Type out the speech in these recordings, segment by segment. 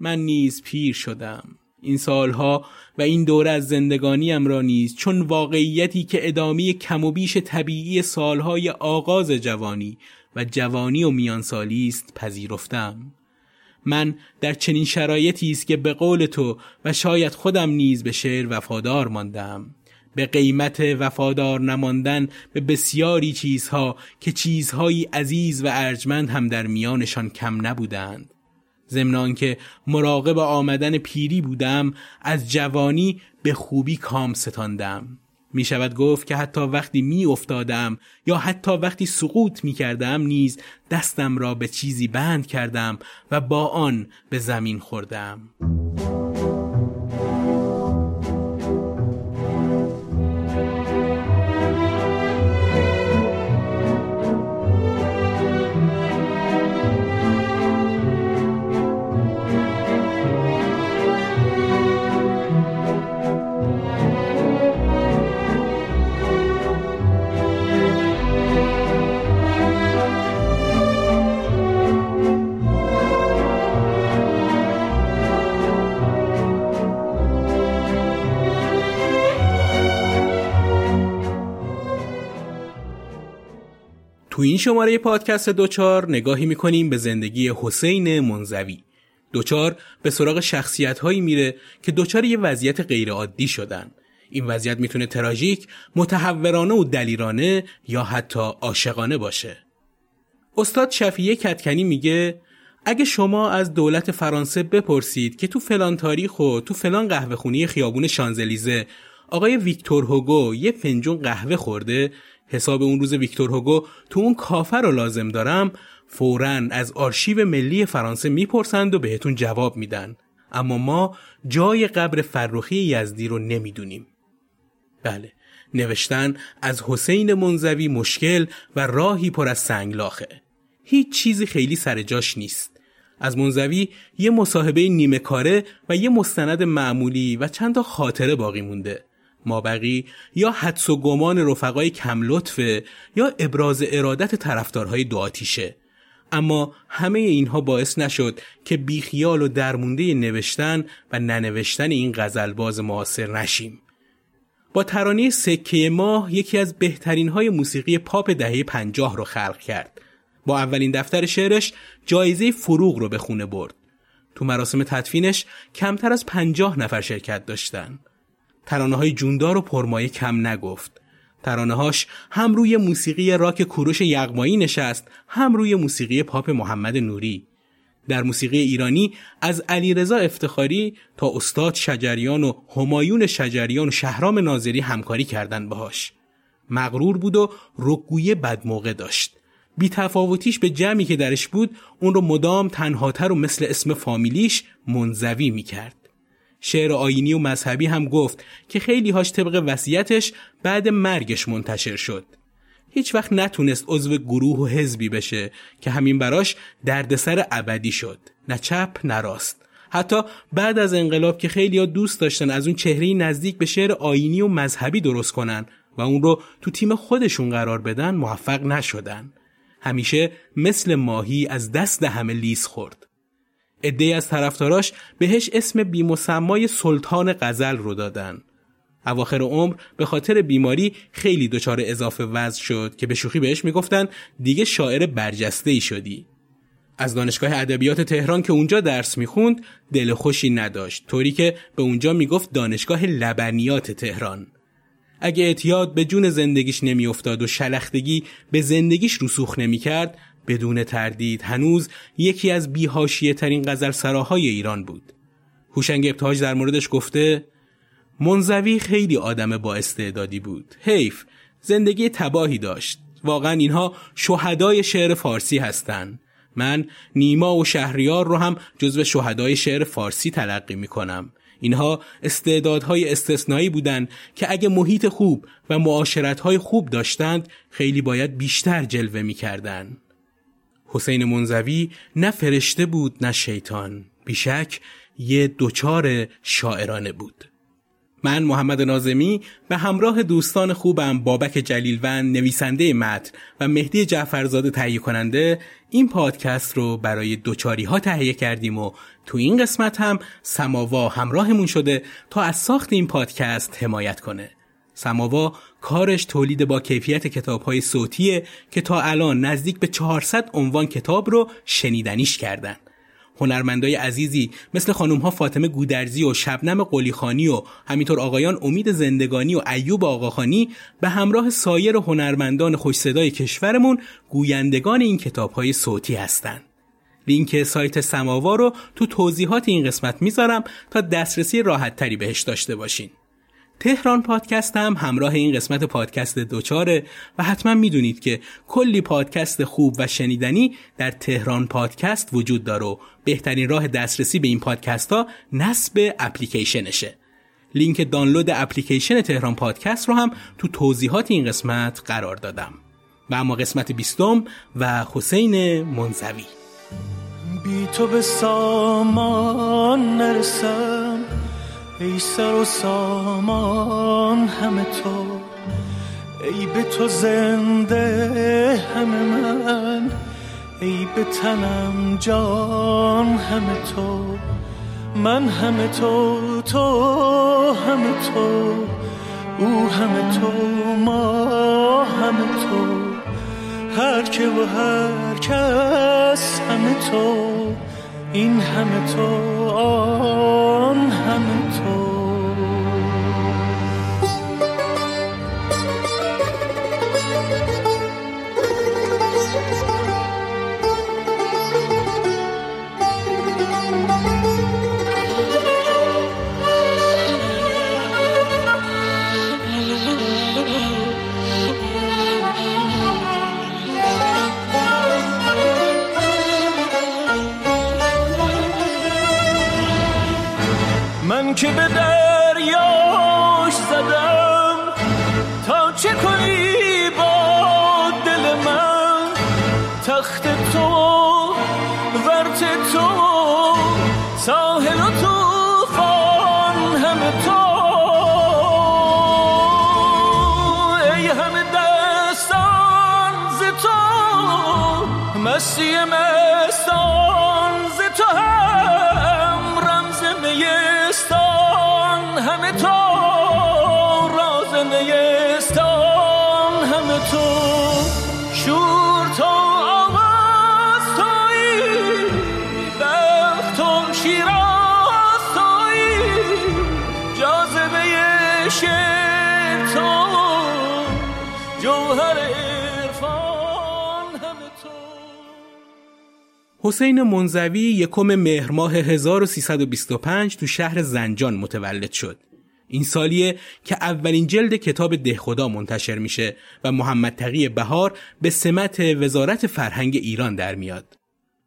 من نیز پیر شدم. این سالها و این دوره از زندگانیم را نیز چون واقعیتی که ادامه کم و بیش طبیعی سالهای آغاز جوانی و جوانی و میانسالی است پذیرفتم. من در چنین شرایطی است که به قول تو و شاید خودم نیز به شعر وفادار ماندم. به قیمت وفادار نماندن به بسیاری چیزها که چیزهایی عزیز و ارجمند هم در میانشان کم نبودند. ضمن که مراقب آمدن پیری بودم از جوانی به خوبی کام ستاندم. می شود گفت که حتی وقتی می افتادم یا حتی وقتی سقوط می کردم نیز دستم را به چیزی بند کردم و با آن به زمین خوردم. تو این شماره پادکست دوچار نگاهی می‌کنیم به زندگی حسین منزوی. دوچار به سراغ شخصیت هایی میره که دوچار یه وضعیت غیرعادی شدن. این وضعیت می‌تونه تراژیک، متحورانه و دلیرانه یا حتی عاشقانه باشه. استاد شفیه کتکنی میگه اگه شما از دولت فرانسه بپرسید که تو فلان تاریخ و تو فلان قهوه خونی خیابون شانزلیزه آقای ویکتور هوگو یه فنجون قهوه خورده حساب اون روز ویکتور هوگو تو اون کافر رو لازم دارم فورا از آرشیو ملی فرانسه می‌پرسند و بهتون جواب میدن. اما ما جای قبر فرخی یزدی رو نمی‌دونیم. بله نوشتن از حسین منزوی مشکل و راهی پر از سنگلاخه. هیچ چیزی خیلی سر جاش نیست. از منزوی یه مصاحبه نیمه کاره و یه مستند معمولی و چند تا خاطره باقی مونده. مابقی یا حدس و گمان رفقای کم لطفه یا ابراز ارادت طرفدارهای دو آتیشه. اما همه اینها باعث نشد که بیخیال و درمونده نوشتن و ننوشتن این غزلباز معاصر نشیم. با ترانه سکه ماه یکی از بهترین های موسیقی پاپ دهه پنجاه رو خلق کرد. با اولین دفتر شعرش جایزه فروغ رو به خونه برد. تو مراسم تدفینش کمتر از پنجاه نفر شرکت داشتن. ترانه های جوندار و پرمایه کم نگفت. ترانه هاش هم روی موسیقی راک کوروش یغمایی نشست هم روی موسیقی پاپ محمد نوری. در موسیقی ایرانی از علیرضا افتخاری تا استاد شجریان و همایون شجریان و شهرام ناظری همکاری کردند باهاش. مغرور بود و رکگوی بدموقع داشت. بی تفاوتیش به جمعی که درش بود اون رو مدام تنهاتر و مثل اسم فامیلیش منزوی می‌کرد. شعر آینی و مذهبی هم گفت که خیلی هاش طبق وصیتش بعد مرگش منتشر شد. هیچ وقت نتونست عضو گروه و حزبی بشه که همین براش دردسر ابدی شد. نه چپ نه راست. حتی بعد از انقلاب که خیلی ها دوست داشتن از اون چهره نزدیک به شعر آینی و مذهبی درست کنن و اون رو تو تیم خودشون قرار بدن موفق نشدن. همیشه مثل ماهی از دست همه لیز خورد. عدهای از طرفداراش بهش اسم بیمسمای سلطان غزل رو دادن. اواخر عمر به خاطر بیماری خیلی دچار اضافه وزن شد که به شوخی بهش می‌گفتن دیگه شاعر برجسته ای شدی. از دانشگاه ادبیات تهران که اونجا درس می‌خوند دل خوشی نداشت طوری که به اونجا می‌گفت دانشگاه لبنیات تهران اگه اعتیاد به جون زندگیش نمیافتاد و شلختگی به زندگیش رسوخ نمی‌کرد بدون تردید هنوز یکی از بیهاشیه ترین غزل سراهای ایران بود هوشنگ ابتهاج در موردش گفته منزوی خیلی آدم با استعدادی بود حیف زندگی تباهی داشت واقعا اینها شهدای شعر فارسی هستند من نیما و شهریار رو هم جزو شهدای شعر فارسی تلقی می کنم. اینها استعدادهای استثنایی بودند که اگه محیط خوب و معاشرتهای خوب داشتند خیلی باید بیشتر جلوه می کردن. حسین منزوی نه فرشته بود نه شیطان بیشک یه دوچار شاعرانه بود. من محمد نازمی به همراه دوستان خوبم بابک جلیلوند نویسنده متن و مهدی جعفرزاده تهیه کننده این پادکست رو برای دوچاری ها تهیه کردیم و تو این قسمت هم سماوا همراهمون شده تا از ساخت این پادکست حمایت کنه. سماوا کارش تولید با کیفیت کتاب های صوتیه که تا الان نزدیک به 400 عنوان کتاب رو شنیدنیش کردن. هنرمندای عزیزی مثل خانم ها فاطمه گودرزی و شبنم قلیخانی و همینطور آقایان امید زندگانی و ایوب آقاخانی به همراه سایر هنرمندان خوش صدای کشورمون گویندگان این کتاب های صوتی هستند. لینک سایت سماوا رو تو توضیحات این قسمت می‌ذارم تا دسترسی راحت تری بهش داشته باشین. تهران پادکست هم همراه این قسمت پادکست دوچاره و حتما می‌دونید که کلی پادکست خوب و شنیدنی در تهران پادکست وجود داره و بهترین راه دسترسی به این پادکست ها نصب اپلیکیشنشه. لینک دانلود اپلیکیشن تهران پادکست رو هم تو توضیحات این قسمت قرار دادم. و اما قسمت بیستم و حسین منزوی. بی تو به سامان نرسم. ای سر و سامان همه تو. ای به تو زنده همه من. ای به تنم جان همه تو. من همه تو تو همه تو. او همه تو ما همه تو. هر که و هر کس همه تو. این همه تو آن که حسین منزوی یکم مهر ماه 1325 تو شهر زنجان متولد شد. این سالیه که اولین جلد کتاب دهخدا منتشر میشه و محمد تقی بهار به سمت وزارت فرهنگ ایران در میاد.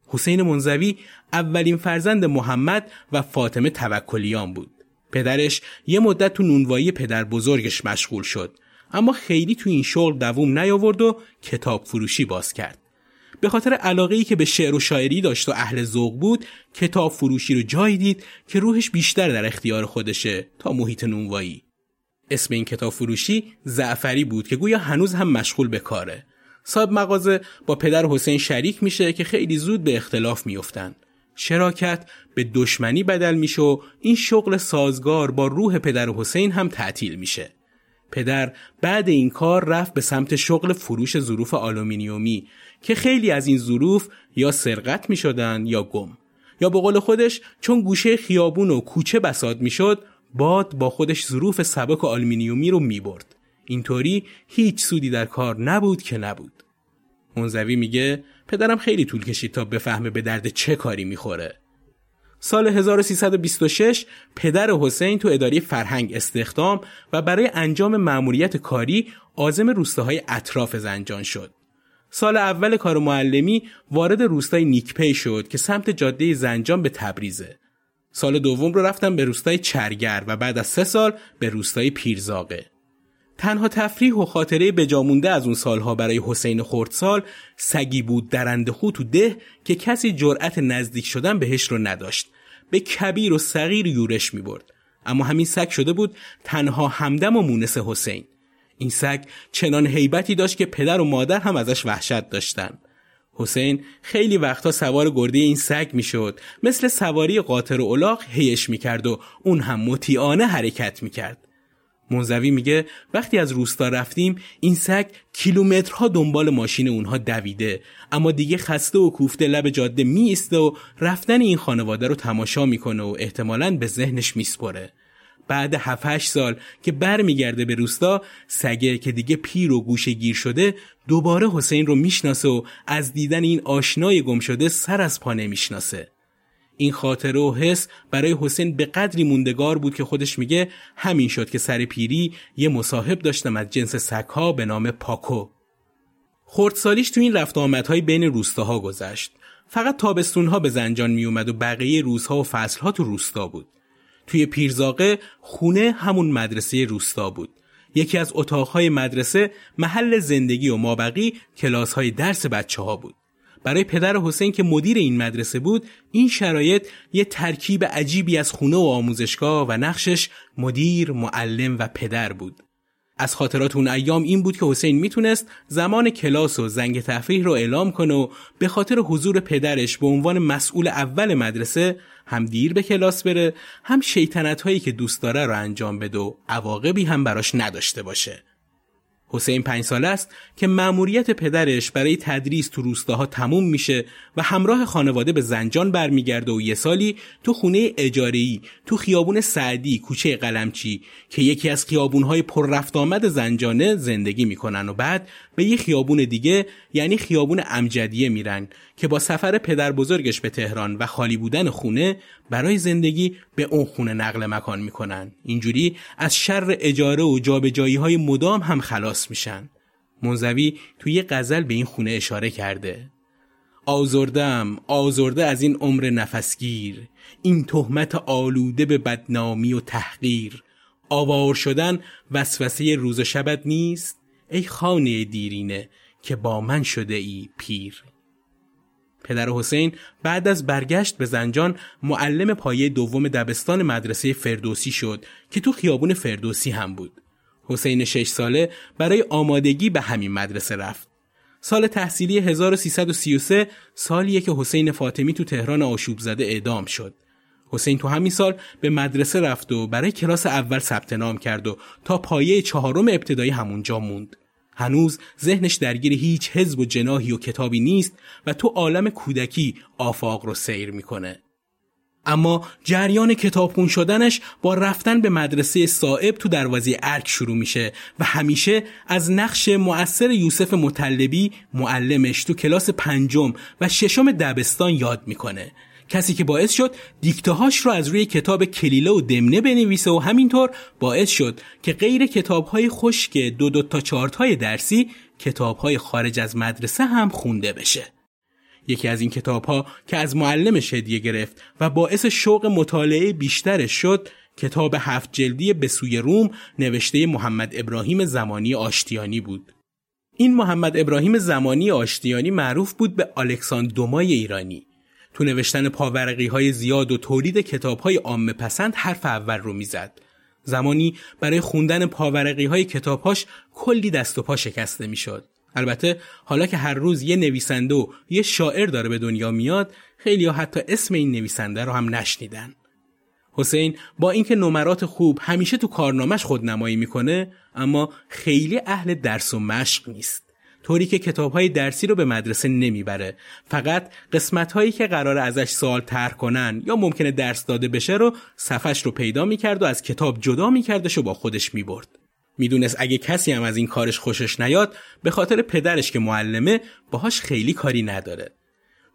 حسین منزوی اولین فرزند محمد و فاطمه توکلیان بود. پدرش یه مدت تو نونوایی پدر بزرگش مشغول شد اما خیلی تو این شغل دووم نیاورد و کتاب فروشی باز کرد. به خاطر علاقه ای که به شعر و شاعری داشت و اهل ذوق بود کتاب فروشی رو جایی دید که روحش بیشتر در اختیار خودشه تا محیط نونوایی. اسم این کتاب فروشی زعفری بود که گویا هنوز هم مشغول به کاره. صاحب مغازه با پدر حسین شریک میشه که خیلی زود به اختلاف میفتن شراکت به دشمنی بدل میشه و این شغل سازگار با روح پدر حسین هم تعطیل میشه. پدر بعد این کار رفت به سمت شغل فروش ظروف آلومینیومی که خیلی از این ظروف یا سرقت می شدن یا گم یا به قول خودش چون گوشه خیابون و کوچه بساط می شد باد با خودش ظروف سبک و آلومینیومی رو می برد. اینطوری هیچ سودی در کار نبود که نبود. منزوی میگه پدرم خیلی طول کشید تا بفهمه به درد چه کاری می‌خوره. سال 1326 پدر حسین تو اداره فرهنگ استخدام و برای انجام مأموریت کاری عازم روستاهای اطراف زنجان شد. سال اول کار معلمی وارد روستای نیکپی شد که سمت جاده زنجان به تبریزه. سال دوم رو رفتم به روستای چرگر و بعد از سه سال به روستای پیرزاقه. تنها تفریح و خاطره بجامونده از اون سالها برای حسین خردسال سگی بود درنده خو تو ده که کسی جرأت نزدیک شدن بهش رو نداشت. به کبیر و صغیر یورش می برد. اما همین سگ شده بود تنها همدم و مونس حسین. این سگ چنان هیبتی داشت که پدر و مادر هم ازش وحشت داشتن. حسین خیلی وقتا سوار گرده این سگ می‌شد مثل سواری قاطر و الاغ هیش می‌کرد و اون هم مطیعانه حرکت می‌کرد. منزوی میگه وقتی از روستا رفتیم این سگ کیلومترها دنبال ماشین اونها دویده اما دیگه خسته و کوفته لب جاده میسته و رفتن این خانواده رو تماشا می‌کنه و احتمالاً به ذهنش میسپره بعد 7 سال که برمیگرده به روستا سگه که دیگه پیر و گوشه گیر شده دوباره حسین رو می‌شناسه و از دیدن این آشنای گم شده سر از پا نمی‌شناسه. این خاطره و حس برای حسین به قدری موندگار بود که خودش میگه همین شد که سر پیری یه مصاحب داشتم از جنس سگها به نام پاکو. خردسالیش تو این رفت آمدهای بین روستاها گذشت. فقط تابستونها به زنجان میومد و بقیه روزها و فصلها تو روستا بود. توی پیرزاقه خونه همون مدرسه روستا بود. یکی از اتاقهای مدرسه محل زندگی و مابقی کلاسهای درس بچه ها بود. برای پدر حسین که مدیر این مدرسه بود این شرایط یه ترکیب عجیبی از خونه و آموزشگاه و نقشش مدیر، معلم و پدر بود. از خاطرات اون ایام این بود که حسین می‌تونست زمان کلاس و زنگ تفریح رو اعلام کنه و به خاطر حضور پدرش به عنوان مسئول اول مدرسه هم دیر به کلاس بره هم شیطنت هایی که دوست داره رو انجام بده و عواقبی هم براش نداشته باشه. حسین پنج سال است که مأموریت پدرش برای تدریس تو روستاها تموم میشه و همراه خانواده به زنجان برمیگرده و یه سالی تو خونه اجاره‌ای تو خیابون سعدی کوچه قلمچی که یکی از خیابونهای پر رفت آمد زنجانه زندگی می‌کنن و بعد به یه خیابون دیگه یعنی خیابون امجدیه میرن که با سفر پدر بزرگش به تهران و خالی بودن خونه برای زندگی به اون خونه نقل مکان می‌کنن. اینجوری از شر اجاره و جابجایی های مدام هم خلاص میشن. منزوی توی یه غزل به این خونه اشاره کرده. آزردم آزرده از این عمر نفسگیر این تهمت آلوده به بدنامی و تحقیر. آوار شدن وسوسه روز و شبت نیست ای خانه دیرینه که با من شده ای پیر پدر حسین بعد از برگشت به زنجان معلم پایه دوم دبستان مدرسه فردوسی شد که تو خیابون فردوسی هم بود. حسین شش ساله برای آمادگی به همین مدرسه رفت. سال تحصیلی 1333 سالیه که حسین فاطمی تو تهران آشوب زده اعدام شد. حسین تو همین سال به مدرسه رفت و برای کلاس اول ثبت نام کرد و تا پایه چهارم ابتدایی همونجا موند. هنوز ذهنش درگیر هیچ حزب و جناهی و کتابی نیست و تو عالم کودکی آفاق رو سیر می‌کنه. اما جریان کتابخون شدنش با رفتن به مدرسه صائب تو دروازه ارک شروع میشه و همیشه از نقش مؤثر یوسف مطلبی معلمش تو کلاس پنجم و ششم دبستان یاد می‌کنه کسی که باعث شد دیکتهاش رو از روی کتاب کلیله و دمنه بنویسه و همینطور باعث شد که غیر کتابهای خشک دو دو تا چارتهای درسی کتابهای خارج از مدرسه هم خونده بشه. یکی از این کتابها که از معلمش هدیه گرفت و باعث شوق مطالعه بیشترش شد کتاب هفت جلدی به سوی روم نوشته محمد ابراهیم زمانی آشتیانی بود. این محمد ابراهیم زمانی آشتیانی معروف بود به الکساندر دومای ایرانی. تو نوشتن پاورقی های زیاد و تولید کتاب های عامه پسند حرف اول رو می‌زد. زمانی برای خوندن پاورقی های کتابهاش کلی دست و پا شکسته می‌شد. البته حالا که هر روز یه نویسنده و یه شاعر داره به دنیا میاد خیلی ها حتی اسم این نویسنده رو هم نشنیدن. حسین با اینکه نمرات خوب همیشه تو کارنامش خودنمایی می‌کنه اما خیلی اهل درس و مشق نیست. طوری که کتاب های درسی رو به مدرسه نمی‌بره. فقط قسمت هایی که قرار ازش سوال طرح کنن یا ممکنه درس داده بشه رو صفش رو پیدا می‌کرد و از کتاب جدا میکردش و با خودش می‌برد. می‌دونست اگه کسی هم از این کارش خوشش نیاد به خاطر پدرش که معلمه باهاش خیلی کاری نداره.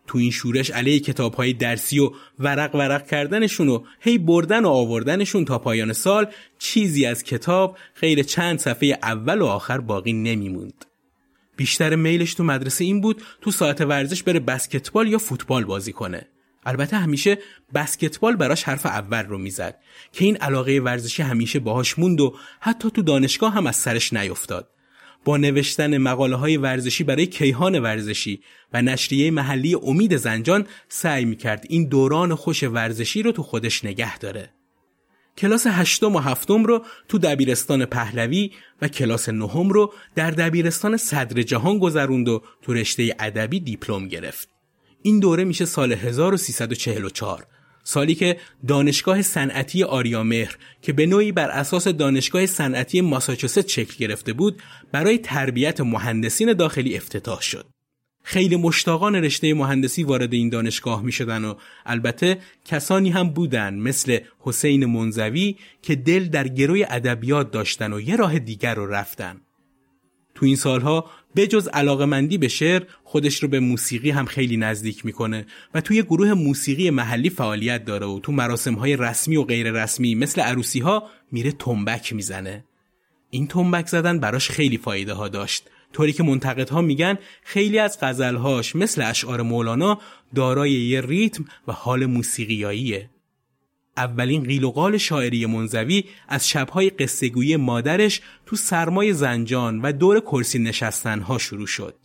تو این شورش علیه کتاب های درسی و ورق ورق کردنشون و هی بردن و آوردنشون تا پایان سال چیزی از کتاب غیر چند صفحه اول و آخر باقی نمیموند. بیشتر میلش تو مدرسه این بود تو ساعت ورزش بره بسکتبال یا فوتبال بازی کنه. البته همیشه بسکتبال براش حرف اول رو می‌زد که این علاقه ورزشی همیشه باهاش موند و حتی تو دانشگاه هم از سرش نیفتاد. با نوشتن مقاله های ورزشی برای کیهان ورزشی و نشریه محلی امید زنجان سعی می‌کرد این دوران خوش ورزشی رو تو خودش نگه داره. کلاس هشتم و هفتم رو تو دبیرستان پهلوی و کلاس نهم رو در دبیرستان صدر جهان گذروند و تو رشته ادبی دیپلم گرفت. این دوره میشه سال 1344 سالی که دانشگاه صنعتی آریامهر که به نوعی بر اساس دانشگاه صنعتی ماساچوست شکل گرفته بود برای تربیت مهندسین داخلی افتتاح شد. خیلی مشتاقان رشته مهندسی وارد این دانشگاه می شدن و البته کسانی هم بودن مثل حسین منزوی که دل در گروی ادبیات داشتن و یه راه دیگر رو رفتن. تو این سالها بجز علاقمندی به شعر خودش رو به موسیقی هم خیلی نزدیک می‌کنه و توی گروه موسیقی محلی فعالیت داره و تو مراسم های رسمی و غیر رسمی مثل عروسی ها میره تنبک می‌زنه. این تنبک زدن براش خیلی فایده ها داشت طوری که منتقدها میگن خیلی از غزلهاش مثل اشعار مولانا دارای یه ریتم و حال موسیقیاییه. اولین قیل و قال شاعری منزوی از شبهای قصهگویی مادرش تو سرمای زنجان و دور کرسی نشستنها شروع شد.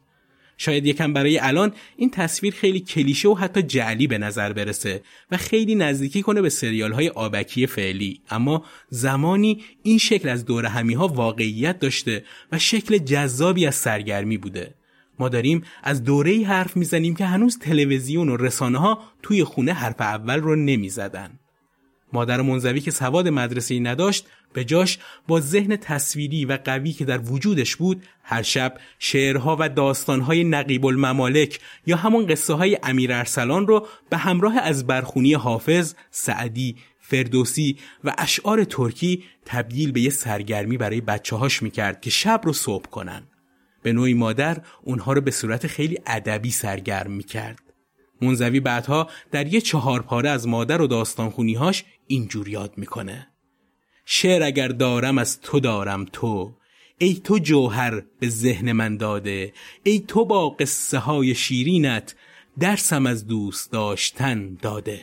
شاید یکم برای الان این تصویر خیلی کلیشه و حتی جعلی به نظر برسه و خیلی نزدیکی کنه به سریال های آبکی فعلی. اما زمانی این شکل از دور همی ها واقعیت داشته و شکل جذابی از سرگرمی بوده. ما داریم از دوره ای حرف می‌زنیم که هنوز تلویزیون و رسانه ها توی خونه حرف اول رو نمی‌زدن. مادر منزوی که سواد مدرسه نداشت به جاش با ذهن تصویری و قوی که در وجودش بود هر شب شعرها و داستانهای نقیب الممالک یا همون قصه های امیر ارسلان رو به همراه از برخونی حافظ، سعدی، فردوسی و اشعار ترکی تبدیل به یه سرگرمی برای بچه هاش می‌کرد که شب رو صبح کنن. به نوعی مادر اونها رو به صورت خیلی ادبی سرگرم می‌کرد. منزوی بعدها در یه چهار پاره از مادر و داستانخونیهاش اینجور یاد می‌کنه. شعر اگر دارم از تو دارم تو. ای تو جوهر به ذهن من داده. ای تو با قصه های شیرینت درسم از دوست داشتن داده.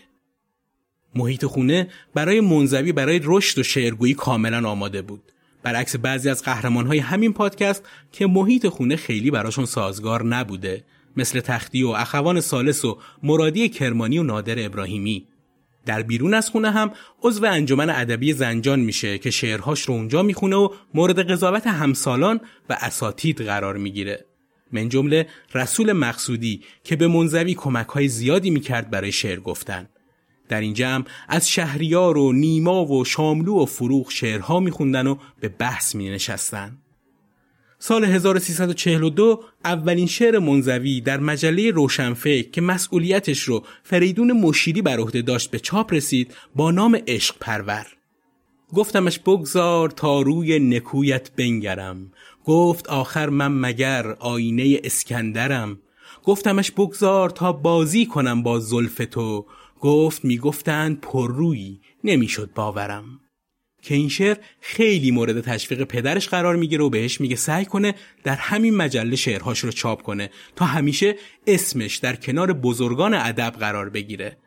محیط خونه برای منزوی برای رشد و شعرگویی کاملا آماده بود. برعکس بعضی از های همین پادکست که محیط خونه خیلی براشون سازگار نبوده مثل تختی و اخوان سالس و مرادی کرمانی و نادر ابراهیمی. در بیرون از خونه هم عضو انجمن ادبی زنجان میشه که شعرهاش رو اونجا می‌خونه و مورد قضاوت همسالان و اساتید قرار می‌گیره. من جمله رسول مقصودی که به منزوی کمک های زیادی می‌کرد برای شعر گفتن. در این جمع از شهریار و نیما و شاملو و فروغ شعرها میخوندن و به بحث می نشستن. سال 1342 اولین شعر منزوی در مجله روشنفکر که مسئولیتش رو فریدون مشیری بر عهده داشت به چاپ رسید با نام عشق پرور. گفتمش بگذار تا روی نکویت بنگرم. گفت آخر من مگر آینه اسکندرم. گفتمش بگذار تا بازی کنم با زلف تو. گفت می‌گفتند پررویی نمی‌شد باورم. که این شعر خیلی مورد تشویق پدرش قرار می‌گیره و بهش میگه سعی کنه در همین مجله شعرهاش رو چاپ کنه تا همیشه اسمش در کنار بزرگان ادب قرار بگیره.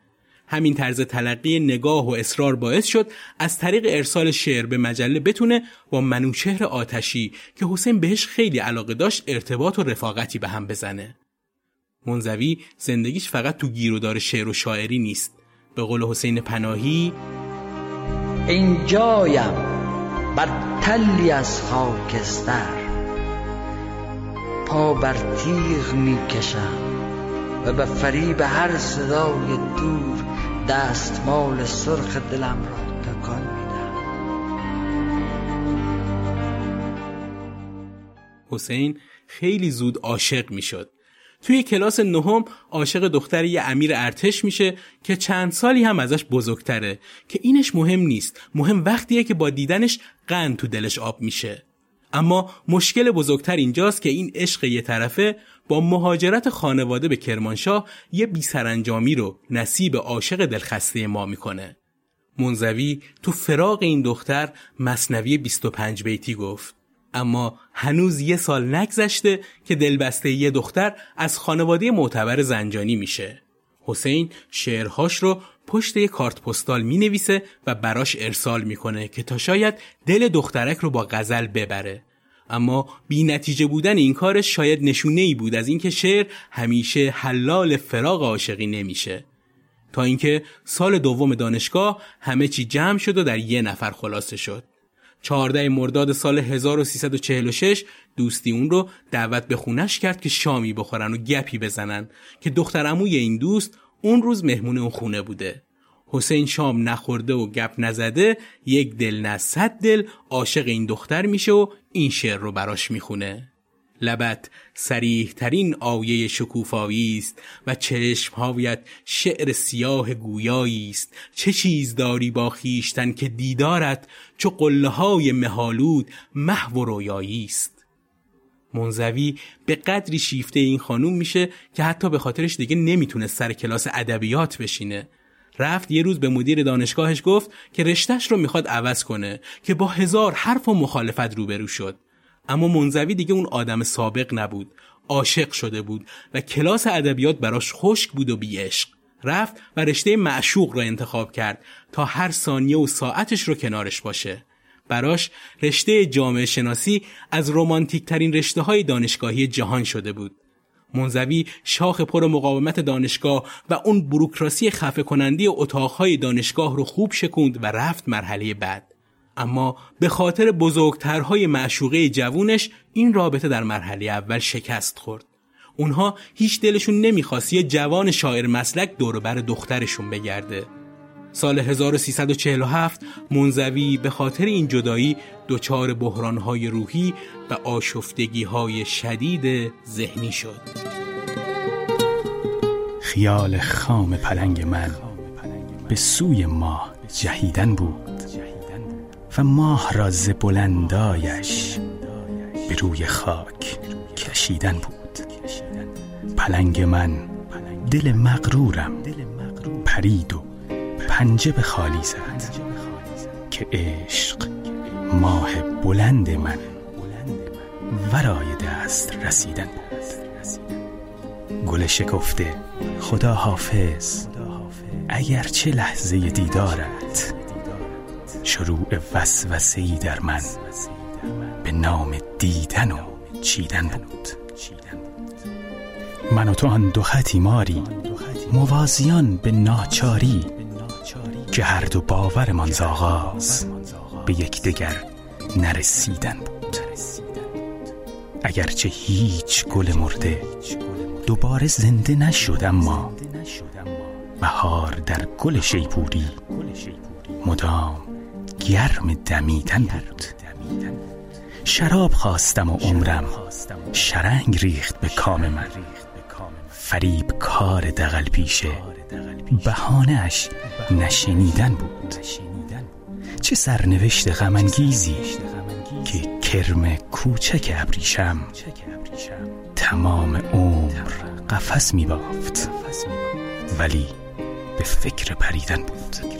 همین طرز تلقی نگاه و اصرار باعث شد از طریق ارسال شعر به مجله بتونه با منوچهر آتشی که حسین بهش خیلی علاقه داشت ارتباط و رفاقتی به هم بزنه. منزوی زندگیش فقط تو گیرودار شعر و شاعری نیست. به قول حسین پناهی این جایم بر تلی از خاکستر. پا بر تیغ می کشم و به فریب هر صدای دور دستمال سرخ دلم را تکان میدم حسین خیلی زود عاشق می‌شد. توی کلاس نهم عاشق دختر یه امیر ارتش میشه که چند سالی هم ازش بزرگتره که اینش مهم نیست. مهم وقتیه که با دیدنش قند تو دلش آب میشه. اما مشکل بزرگتر اینجاست که این عشق یه طرفه با مهاجرت خانواده به کرمانشاه یه بیسرانجامی رو نصیب عاشق دلخسته ما می‌کنه. منزوی تو فراق این دختر مصنوی 25 بیتی گفت. اما هنوز یه سال نگذشته که دلبسته یه دختر از خانواده معتبر زنجانی میشه. حسین شعرهاش رو پشت یه کارت پستال می نویسه و براش ارسال می‌کنه که تا شاید دل دخترک رو با غزل ببره. اما بی نتیجه بودن این کارش شاید نشونه ای بود از اینکه شعر همیشه حلال فراغ عاشقی نمیشه. تا اینکه سال دوم دانشگاه همه چی جمع شد و در یه نفر خلاصه شد. 14 مرداد سال 1346 دوستی اون رو دعوت به خونش کرد که شامی بخورن و گپی بزنن که دختر عموی این دوست اون روز مهمون اون خونه بوده. حسین شام نخورده و گپ نزده یک دل نه صد دل عاشق این دختر میشه و این شعر رو براش می‌خونه. لبت سریح ترین آیه شکوفایی است و چشمهایت شعر سیاه گویایی است چه چیز داری با خیشتن که دیدارت چو قله های مهالود محو و رویایی است منزوی به قدری شیفته این خانوم میشه که حتی به خاطرش دیگه نمی‌تونه سر کلاس ادبیات بشینه. رفت یه روز به مدیر دانشگاهش گفت که رشتهش رو می‌خواد عوض کنه که با هزار حرف و مخالفت روبرو شد. اما منزوی دیگه اون آدم سابق نبود. عاشق شده بود و کلاس ادبیات براش خشک بود و بیعشق. رفت و رشته معشوق را انتخاب کرد تا هر ثانیه و ساعتش رو کنارش باشه. براش رشته جامعه شناسی از رومانتیک ترین رشته های دانشگاهی جهان شده بود. منزوی شاخ پر مقاومت دانشگاه و اون بروکراسی خفه کنندی اتاقهای دانشگاه رو خوب شکوند و رفت مرحله بعد. اما به خاطر بزرگترهای معشوقه جوونش این رابطه در مرحله اول شکست خورد. اونها هیچ دلشون نمی‌خواست یه جوان شاعر مسلک دوربر دخترشون بگرده. سال 1347 منزوی به خاطر این جدایی دچار بحرانهای روحی و آشفتگیهای شدید ذهنی شد. خیال خام پلنگ من به سوی ماه جهیدن بود و ماه را ز بلندایش به روی خاک کشیدن بود. پلنگ من دل مغرورم پرید و پنجه به خالی زد که عشق ماه بلند من ورای دست رسیدن بود. گل شکفته خدا حافظ اگرچه لحظه دیدارت شروع وسوسه در من. به نام دیدن و چیدن بود. من و تو آن دو خطی ماری. موازیان به ناچاری. که هر دو باورمان ز آغاز به یکدیگر نرسیدن بود. اگرچه هیچ گل مرده دوباره زنده نشد اما بهار در گل شیپوری مدام گرم دمیدن بود. شراب خواستم و عمرم شرنگ ریخت به کام من. فریب کار دقل پیشه. بهانهش نشنیدن بود. چه سرنوشت غمانگیزی که کرم کوچک ابریشم تمام عمر قفس می بافت ولی به فکر پریدن بود.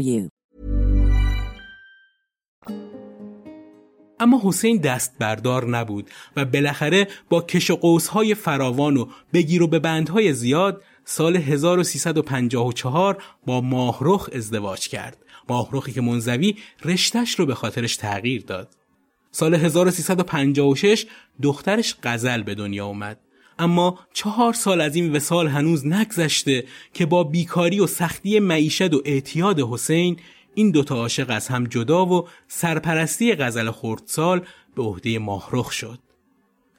for you. اما حسین دست بردار نبود و بالاخره با کش و قوسهای فراوان و بگیر و به بندهای زیاد سال 1354 با ماهرخ ازدواج کرد. ماهرخی که منزوی رشتش رو به خاطرش تغییر داد. سال 1356 دخترش غزل به دنیا اومد. اما چهار سال از این وسال هنوز نگذشته که با بیکاری و سختی معیشت و اعتیاد حسین این دوتا عاشق از هم جدا و سرپرستی غزل خردسال به عهده ماهرخ شد.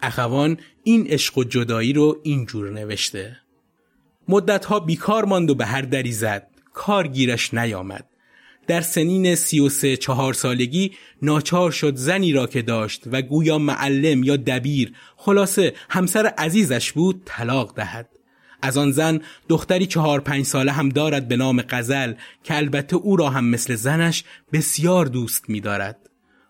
اخوان این عشق و جدایی رو اینجور نوشته. مدتها بیکار ماند و به هر دری زد. کار گیرش نیامد. در سنین سی و سه چهار سالگی ناچار شد زنی را که داشت و گویا معلم یا دبیر خلاصه همسر عزیزش بود طلاق دهد. از آن زن دختری چهار پنج ساله هم دارد به نام قزل که البته او را هم مثل زنش بسیار دوست می دارد.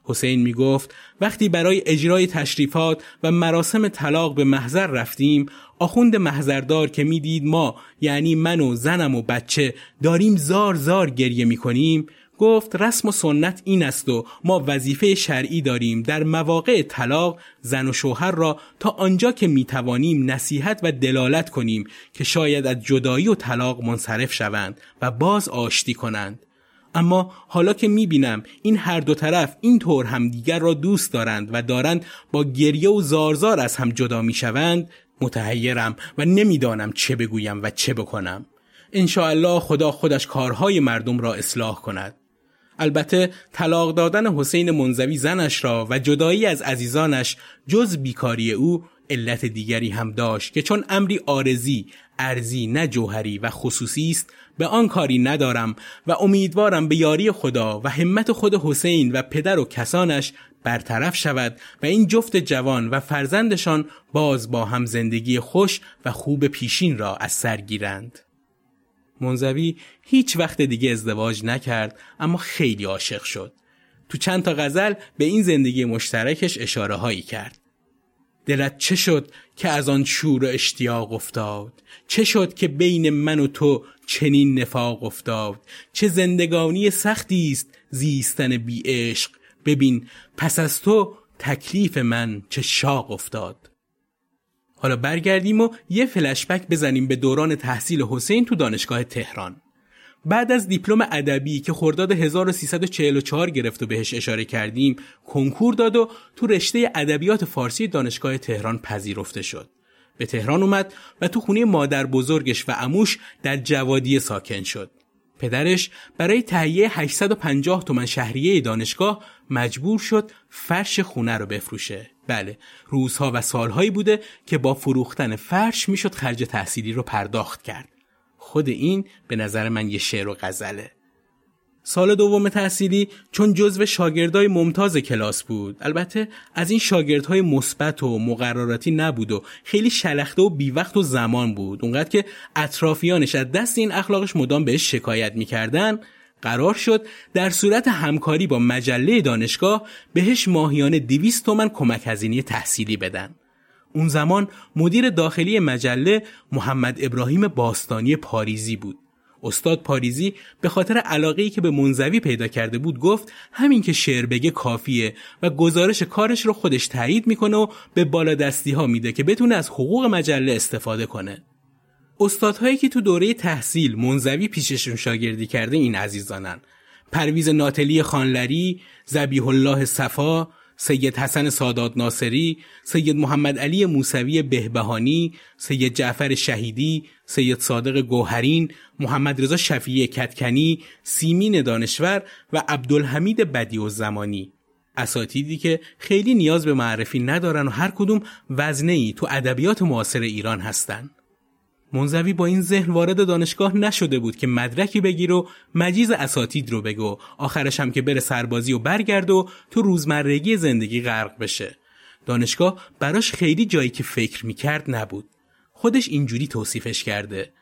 حسین می گفت وقتی برای اجرای تشریفات و مراسم طلاق به محضر رفتیم آخوند محضردار که می‌دید ما یعنی من و زنم و بچه داریم زار زار گریه می کنیم گفت رسم و سنت این است و ما وظیفه شرعی داریم در مواقع طلاق زن و شوهر را تا آنجا که می توانیم نصیحت و دلالت کنیم که شاید از جدایی و طلاق منصرف شوند و باز آشتی کنند. اما حالا که می‌بینم این هر دو طرف این طور همدیگر را دوست دارند و دارند با گریه و زارزار از هم جدا می‌شوند متحیرم و نمی‌دانم چه بگویم و چه بکنم. الله خدا خودش کارهای مردم را اصلاح کند. البته طلاق دادن حسین منزوی زنش را و جدایی از عزیزانش جز بیکاری او علت دیگری هم داشت که چون امری آرزی، ارزی نه جوهری و خصوصی است به آن کاری ندارم و امیدوارم به یاری خدا و همت خود حسین و پدر و کسانش برطرف شود و این جفت جوان و فرزندشان باز با هم زندگی خوش و خوب پیشین را از سر گیرند. منزوی هیچ وقت دیگه ازدواج نکرد اما خیلی عاشق شد. تو چند تا غزل به این زندگی مشترکش اشاره هایی کرد. دلت چه شد که از آن شور و اشتیاق افتاد چه شد که بین من و تو چنین نفاق افتاد چه زندگانی سختی است زیستن بی عشق ببین پس از تو تکلیف من چه شاق افتاد. حالا برگردیم و یه فلشبک بزنیم به دوران تحصیل حسین تو دانشگاه تهران. بعد از دیپلم ادبی که خرداد 1344 گرفت و بهش اشاره کردیم کنکور داد و تو رشته ادبیات فارسی دانشگاه تهران پذیرفته شد. به تهران اومد و تو خونه مادر بزرگش و اموش در جوادیه ساکن شد. پدرش برای تهیه 850 تومن شهریه دانشگاه مجبور شد فرش خونه رو بفروشه. بله روزها و سالهایی بوده که با فروختن فرش می‌شد خرج تحصیلی رو پرداخت کرد. خود این به نظر من یه شعر و غزله. سال دوم تحصیلی چون جزو شاگردای ممتاز کلاس بود. البته از این شاگردهای مثبت و مقرراتی نبود و خیلی شلخته و بیوقت و زمان بود. اونقدر که اطرافیانش از دست این اخلاقش مدام بهش شکایت می‌کردن قرار شد در صورت همکاری با مجله دانشگاه بهش ماهیانه 200 تومن کمک هزینه تحصیلی بدن. اون زمان مدیر داخلی مجله محمد ابراهیم باستانی پاریزی بود. استاد پاریزی به خاطر علاقه که به منزوی پیدا کرده بود گفت همین که شعر بگه کافیه و گزارش کارش رو خودش تایید می‌کنه و به بالادستی ها میده که بتونه از حقوق مجله استفاده کنه. استادهایی که تو دوره تحصیل منزوی پیششون شاگردی کرده این عزیزانن. پرویز ناتلی خانلری زبیح الله صفا سید حسن سادات ناصری، سید محمد علی موسوی بهبهانی، سید جعفر شهیدی، سید صادق گوهرین، محمد رضا شفیع کتکنی، سیمین دانشور و عبدالحمید بدی و زمانی. اساتیدی که خیلی نیاز به معرفی ندارن و هر کدوم وزنه ای تو ادبیات معاصر ایران هستند. منزوی با این ذهن وارد دانشگاه نشده بود که مدرکی بگیر و مجیز اساتید رو بگو. آخرش هم که بره سربازی و برگرد و تو روزمرگی زندگی غرق بشه. دانشگاه براش خیلی جایی که فکر می‌کرد نبود. خودش اینجوری توصیفش کرده.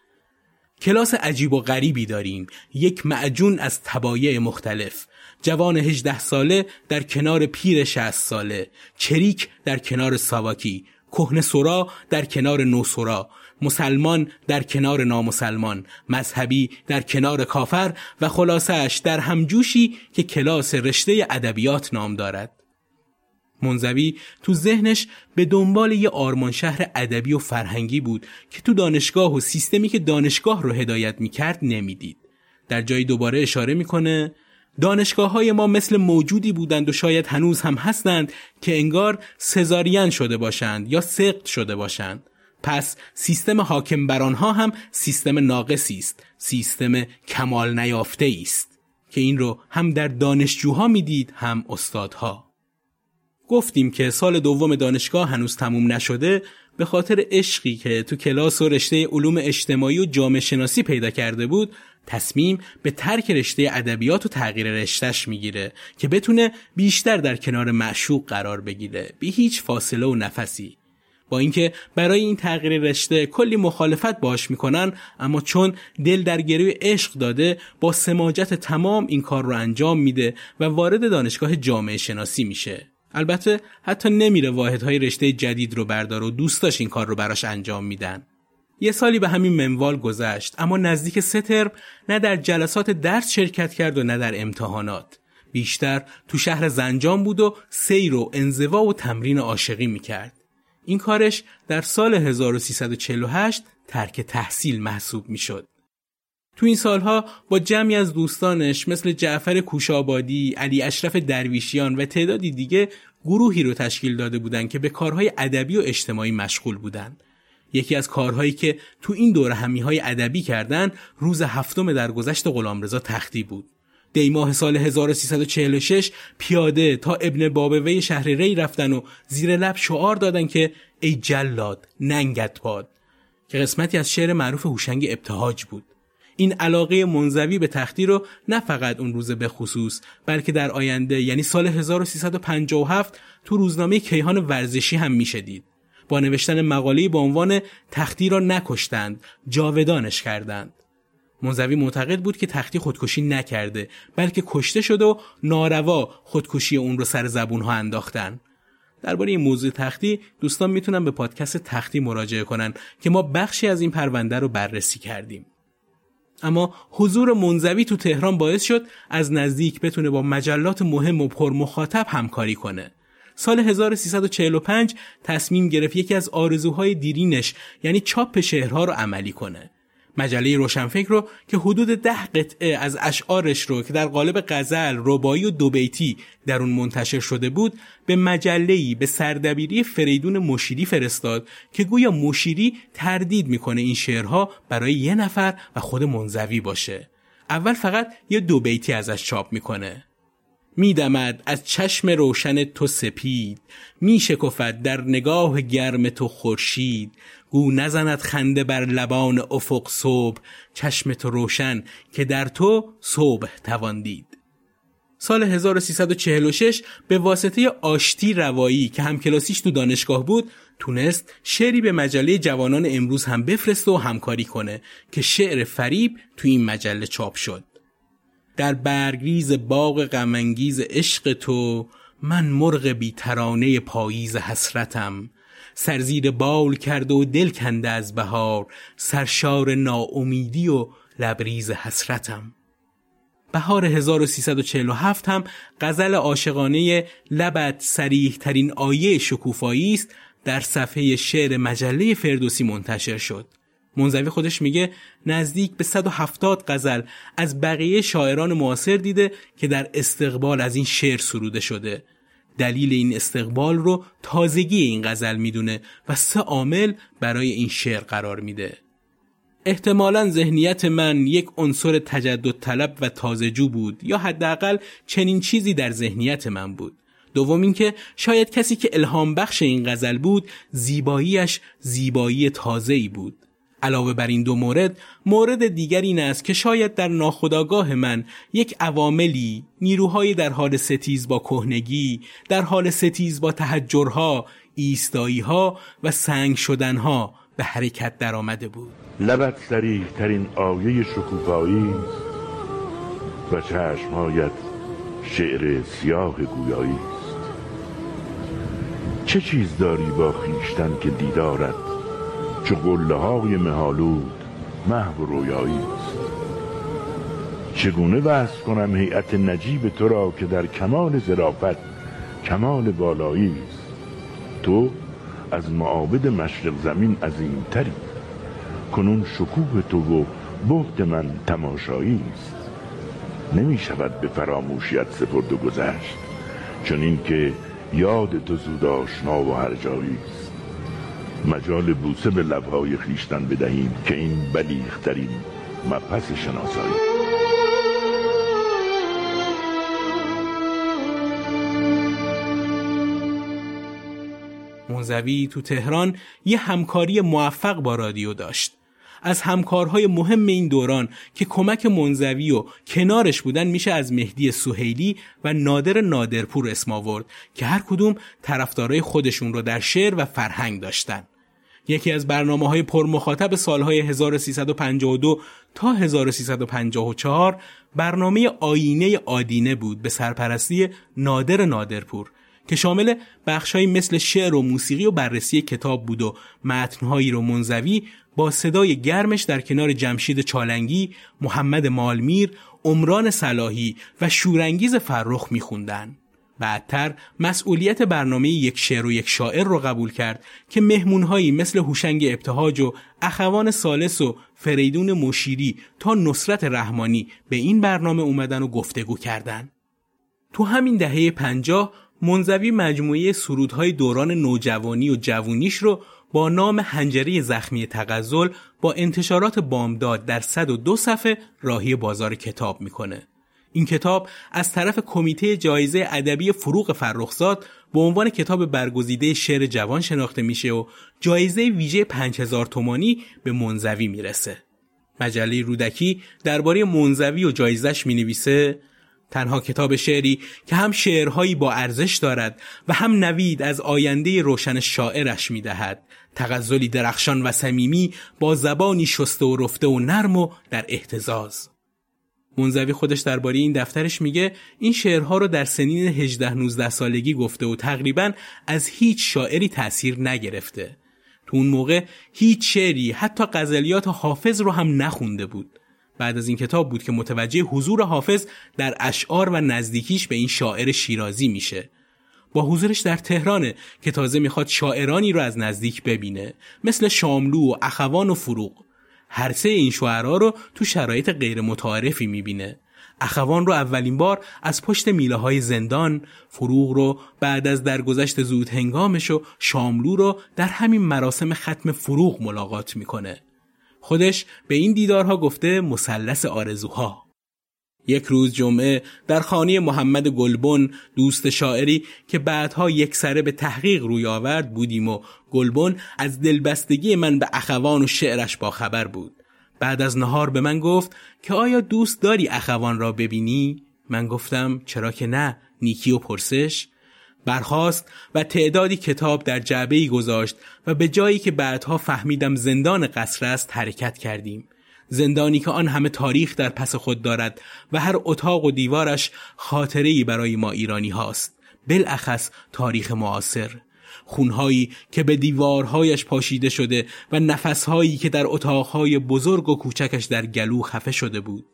کلاس عجیب و غریبی داریم. یک معجون از تبایع مختلف. جوان هجده ساله در کنار پیر شهست ساله. چریک در کنار ساواکی. کهن سرا در کنار نوسرا مسلمان در کنار نامسلمان مذهبی در کنار کافر و خلاصش در همجوشی که کلاس رشته ادبیات نام دارد. منزوی تو ذهنش به دنبال یه آرمان شهر ادبی و فرهنگی بود که تو دانشگاه و سیستمی که دانشگاه رو هدایت می‌کرد نمی‌دید. در جایی دوباره اشاره می‌کنه دانشگاه های ما مثل موجودی بودند و شاید هنوز هم هستند که انگار سزارین شده باشند یا سقط شده باشند. پس سیستم حاکم بر آنها هم سیستم ناقصی است. سیستم کمال نیافته است. که این رو هم در دانشجوها می‌دید هم استادها. گفتیم که سال دوم دانشگاه هنوز تموم نشده به خاطر عشقی که تو کلاس و رشته علوم اجتماعی و جامعه شناسی پیدا کرده بود تصمیم به ترک رشته ادبیات و تغییر رشتهش می‌گیره که بتونه بیشتر در کنار معشوق قرار بگیره بی هیچ فاصله و نفسی. با اینکه برای این تغییر رشته کلی مخالفت باش می‌کنن اما چون دل در گروی عشق داده با سماجت تمام این کار رو انجام میده و وارد دانشگاه جامعه شناسی میشه. البته حتی نمیره واحدهای رشته جدید رو بردار و دوستاش این کار رو براش انجام میدن. یه سالی به همین منوال گذشت اما نزدیک سه ترم نه در جلسات درس شرکت کرد و نه در امتحانات. بیشتر تو شهر زنجان بود و سیر و انزوا و تمرین عاشقی می‌کرد. این کارش در سال 1348 ترک تحصیل محسوب می‌شد. تو این سالها با جمعی از دوستانش مثل جعفر کوشابادی، علی اشرف درویشیان و تعدادی دیگه گروهی رو تشکیل داده بودند که به کارهای ادبی و اجتماعی مشغول بودند. یکی از کارهایی که تو این دوره همی های ادبی کردن روز هفتم درگذشت غلامرضا تختی بود. دیماه سال 1346 پیاده تا ابن بابوی شهر ری رفتن و زیر لب شعار دادن که ای جلاد ننگت باد. که قسمتی از شعر معروف هوشنگ ابتهاج بود. این علاقه منزوی به تختی رو نه فقط اون روز به خصوص بلکه در آینده یعنی سال 1357 تو روزنامه کیهان ورزشی هم می‌شدید با نوشتن مقاله با عنوان تختی را نکشتند جاودانش کردند. منزوی معتقد بود که تختی خودکشی نکرده بلکه کشته شده و ناروا خودکشی اون رو سر زبون ها انداختن. درباره این موضوع تختی دوستان می‌تونن به پادکست تختی مراجعه کنن که ما بخشی از این پرونده رو بررسی کردیم. اما حضور منزوی تو تهران باعث شد از نزدیک بتونه با مجلات مهم و پر مخاطب همکاری کنه. سال 1345 تصمیم گرفت یکی از آرزوهای دیرینش یعنی چاپ شعرها رو عملی کنه. مجله روشنفکر رو که حدود ده قطعه از اشعارش رو که در قالب غزل، ربایی و دوبیتی در اون منتشر شده بود به مجله‌ای به سردبیری فریدون مشیری فرستاد که گویا مشیری تردید می‌کنه این شعرها برای یه نفر و خود منزوی باشه. اول فقط یه دوبیتی ازش چاپ می‌کنه. میدمد از چشم روشن تو سپید می شکفد در نگاه گرم تو خورشید گو نزند خنده بر لبان افق صبح چشم تو روشن که در تو صبح توان دید. سال 1346 به واسطه آشتی روایی که همکلاسیش تو دانشگاه بود تونست شعری به مجله جوانان امروز هم بفرسته و همکاری کنه که شعر فریب تو این مجله چاپ شد. در برگریز باغ غمانگیز عشق تو من مرغ بی ترانه پاییز حسرتم. سرزیر بال کرده و دل کنده از بهار سرشار ناامیدی و لبریز حسرتم. بهار 1347 هم غزل عاشقانه لبت سریح ترین آیه شکوفایی است در صفحه شعر مجله فردوسی منتشر شد. منزوی خودش میگه نزدیک به 170 غزل از بقیه شاعران معاصر دیده که در استقبال از این شعر سروده شده. دلیل این استقبال رو تازگی این غزل می‌دونه و سه عامل برای این شعر قرار میده. احتمالا ذهنیت من یک عنصر تجدد طلب و تازجو بود یا حداقل چنین چیزی در ذهنیت من بود. دوم اینکه شاید کسی که الهام بخش این غزل بود زیباییش زیبایی تازه‌ای بود. علاوه بر این دو مورد مورد دیگر این است که شاید در ناخودآگاه من یک عواملی نیروهای در حال ستیز با کهنگی در حال ستیز با تحجرها ایستاییها و سنگ شدنها به حرکت در آمده بود. لبت سریح ترین آیه شکوفایی و چشمهایت شعر سیاه گویایی است. چه چیز داری با خیشتن که دیدارت چه قله های مهالود محو رویایی است. چگونه وصف کنم هیئت نجیب تو را که در کمال ظرافت کمال بالایی است؟ تو از معابد مشرق زمین عظیمتری. کنون شکوه تو و من تماشایی است. نمی شود به فراموشیت سپرد و گذشت چون این که یاد تو زود آشنا و هر جایی مجال بوسه به لبهای خیشتن بدهیم که این بلیخترین مپس شناسایی. منزوی تو تهران یه همکاری موفق با رادیو داشت. از همکارهای مهم این دوران که کمک منزوی و کنارش بودن میشه از مهدی سوهیلی و نادر نادرپور اسم آورد که هر کدوم طرفدارای خودشون رو در شعر و فرهنگ داشتن. یکی از برنامه های پرمخاطب سالهای 1352 تا 1354 برنامه آینه آدینه بود به سرپرستی نادر نادرپور که شامل بخشهایی مثل شعر و موسیقی و بررسی کتاب بود و متنهایی رو منزوی با صدای گرمش در کنار جمشید چالنگی، محمد مالمیر، عمران صلاحی و شورانگیز فرخ میخوندن. بعدتر مسئولیت برنامه یک شعر و یک شاعر رو قبول کرد که مهمونهایی مثل هوشنگ ابتهاج و اخوان سالس و فریدون مشیری تا نصرت رحمانی به این برنامه اومدن و گفتگو کردن. تو همین دهه پنجاه منزوی مجموعه سرودهای دوران نوجوانی و جوونیش رو با نام هنجری زخمی تغزل با انتشارات بامداد در 102 صفحه راهی بازار کتاب می‌کنه. این کتاب از طرف کمیته جایزه ادبی فروغ فرخزاد به عنوان کتاب برگزیده شعر جوان شناخته میشه و جایزه ویژه 5000 تومانی به منزوی می‌رسه. مجله رودکی درباره منزوی و جایزش می نویسه تنها کتاب شعری که هم شعرهایی با ارزش دارد و هم نوید از آینده روشن شاعرش می دهد. تغزلی درخشان و صمیمی با زبانی شسته و رفته و نرم و در احتزاز. منزوی خودش درباره این دفترش میگه این شعرها رو در سنین 18 19 سالگی گفته و تقریبا از هیچ شاعری تاثیر نگرفته. تو اون موقع هیچ شعری حتی غزلیات حافظ رو هم نخونده بود. بعد از این کتاب بود که متوجه حضور حافظ در اشعار و نزدیکیش به این شاعر شیرازی میشه. با حضورش در تهرانه که تازه می‌خواد شاعرانی رو از نزدیک ببینه مثل شاملو و اخوان و فروغ هر سه این شعرا رو تو شرایط غیر متعارفی می‌بینه. اخوان رو اولین بار از پشت میله های زندان فروغ رو بعد از درگذشت زود هنگامش و شاملو رو در همین مراسم ختم فروغ ملاقات می‌کنه. خودش به این دیدارها گفته مثلث آرزوها. یک روز جمعه در خانه محمد گلبن دوست شاعری که بعدها یک سره به تحقیق روی آورد بودیم و گلبن از دلبستگی من به اخوان و شعرش با خبر بود. بعد از نهار به من گفت که آیا دوست داری اخوان را ببینی؟ من گفتم چرا که نه نیکی و پرسش. برخاست و تعدادی کتاب در جعبه گذاشت و به جایی که بعدها فهمیدم زندان قصر است حرکت کردیم. زندانی که آن همه تاریخ در پس خود دارد و هر اتاق و دیوارش خاطره ای برای ما ایرانی هاست. بالاخص تاریخ معاصر. خونهایی که به دیوارهایش پاشیده شده و نفسهایی که در اتاقهای بزرگ و کوچکش در گلو خفه شده بود.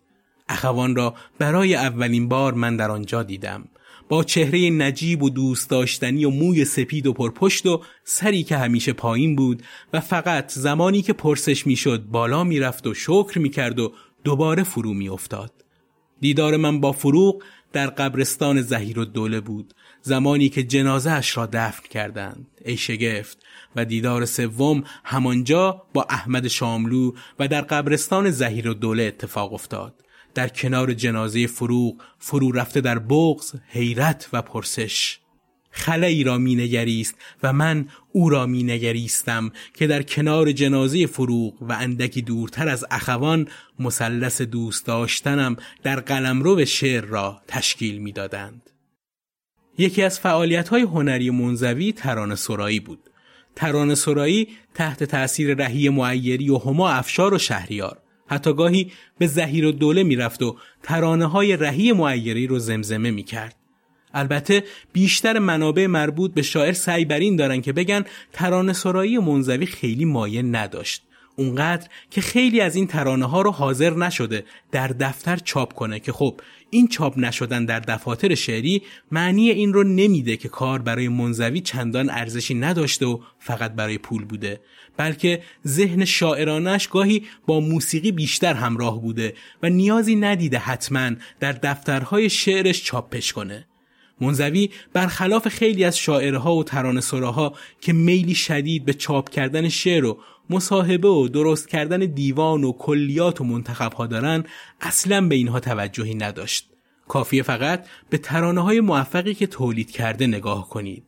اخوان را برای اولین بار من در آنجا دیدم. با چهره نجیب و دوست داشتنی و موی سپید و پرپشت و سری که همیشه پایین بود و فقط زمانی که پرسش می‌شد بالا می‌رفت و شکر می‌کرد و دوباره فرو میافتاد. دیدار من با فروغ در قبرستان زهیر و دوله بود. زمانی که جنازه اش را دفن کردند. ای شگفت. و دیدار سوم همانجا با احمد شاملو و در قبرستان زهیر و دوله اتفاق افتاد. در کنار جنازه فروغ فرو رفته در بغز حیرت و پرسش خلایی را می نگریست و من او را می نگریستم که در کنار جنازه فروغ و اندکی دورتر از اخوان مثلث دوست داشتنم در قلمرو شعر را تشکیل می دادند. یکی از فعالیت های هنری منزوی ترانه سرایی بود. ترانه سرایی تحت تأثیر رهی معیری و هما افشار و شهریار حتی گاهی به زهیر و دوله می‌رفت و ترانه های رهی معیری رو زمزمه می‌کرد. البته بیشتر منابع مربوط به شاعر سعی بر این دارن که بگن ترانه سرایی منزوی خیلی مایه نداشت. اونقدر که خیلی از این ترانه ها رو حاضر نشده در دفتر چاپ کنه که خب این چاپ نشدن در دفاتر شعری معنی این رو نمیده که کار برای منزوی چندان ارزشی نداشته و فقط برای پول بوده بلکه ذهن شاعرانش گاهی با موسیقی بیشتر همراه بوده و نیازی ندیده حتما در دفترهای شعرش چاپش کنه. منزوی برخلاف خیلی از شاعرها و ترانه‌سراها که میلی شدید به چاپ کردن شعر و مصاحبه و درست کردن دیوان و کلیات و منتخبها دارن اصلا به اینها توجهی نداشت. کافیه فقط به ترانه های موفقی که تولید کرده نگاه کنید.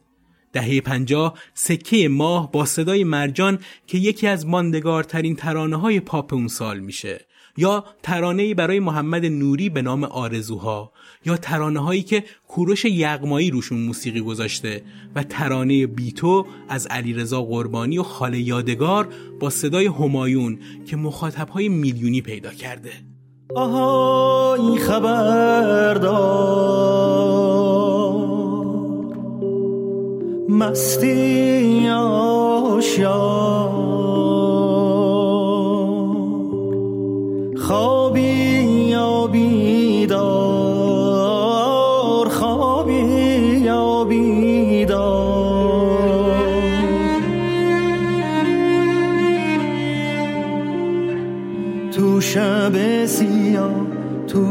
دهه پنجاه سکه ماه با صدای مرجان که یکی از ماندگارترین ترانه های پاپ اون سال میشه. یا ترانه برای محمد نوری به نام آرزوها یا ترانه هایی که کوروش یغمایی روشون موسیقی گذاشته و ترانه بیتو از علیرضا قربانی و خاله یادگار با صدای همایون که مخاطب های میلیونی پیدا کرده. آها این مستی آشیان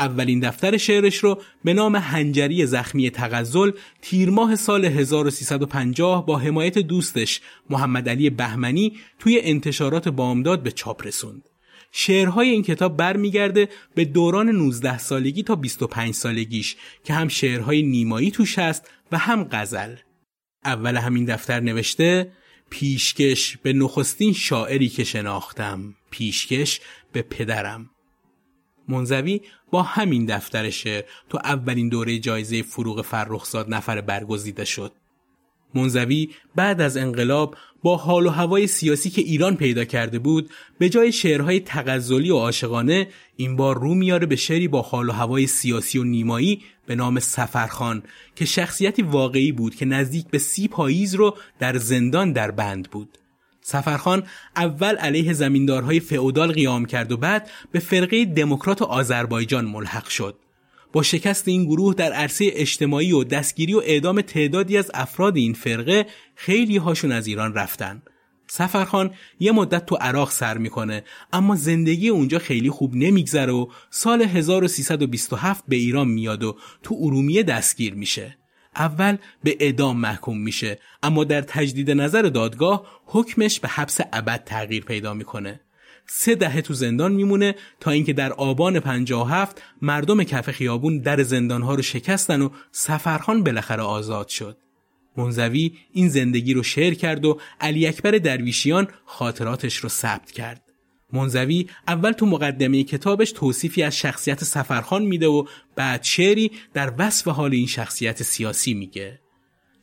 اولین دفتر شعرش رو به نام هنجری زخمی تغزل تیر ماه سال 1350 با حمایت دوستش محمد علی بهمنی توی انتشارات بامداد به چاپ رسوند. شعرهای این کتاب برمیگرده به دوران 19 سالگی تا 25 سالگیش که هم شعرهای نیمایی توش هست و هم غزل. اول همین دفتر نوشته پیشکش به نخستین شاعری که شناختم پیشکش به پدرم منزوی با همین دفتر شعر تو اولین دوره جایزه فروغ فرخزاد نفر برگزیده شد. منزوی بعد از انقلاب با حال و هوای سیاسی که ایران پیدا کرده بود به جای شعرهای تغزلی و عاشقانه این بار رو میاره به شعری با حال و هوای سیاسی و نیمایی به نام سفرخان که شخصیتی واقعی بود که نزدیک به سی پاییز رو در زندان در بند بود سفرخان اول علیه زمیندارهای فئودال قیام کرد و بعد به فرقه دموکرات آذربایجان ملحق شد. با شکست این گروه در عرصه اجتماعی و دستگیری و اعدام تعدادی از افراد این فرقه خیلی هاشون از ایران رفتن. سفرخان یه مدت تو عراق سر می‌کنه اما زندگی اونجا خیلی خوب نمیگذره و سال 1327 به ایران میاد و تو ارومیه دستگیر میشه. اول به اعدام محکوم میشه. اما در تجدید نظر دادگاه حکمش به حبس ابد تغییر پیدا می‌کنه. سه دهه تو زندان میمونه تا اینکه در آبان 57 مردم کف خیابون در زندانها رو شکستن و سفرخان بالاخره آزاد شد. منزوی این زندگی رو شعر کرد و علی اکبر درویشیان خاطراتش رو ثبت کرد. منزوی اول تو مقدمه کتابش توصیفی از شخصیت سفرخان میده و بعد شعری در وصف حال این شخصیت سیاسی میگه.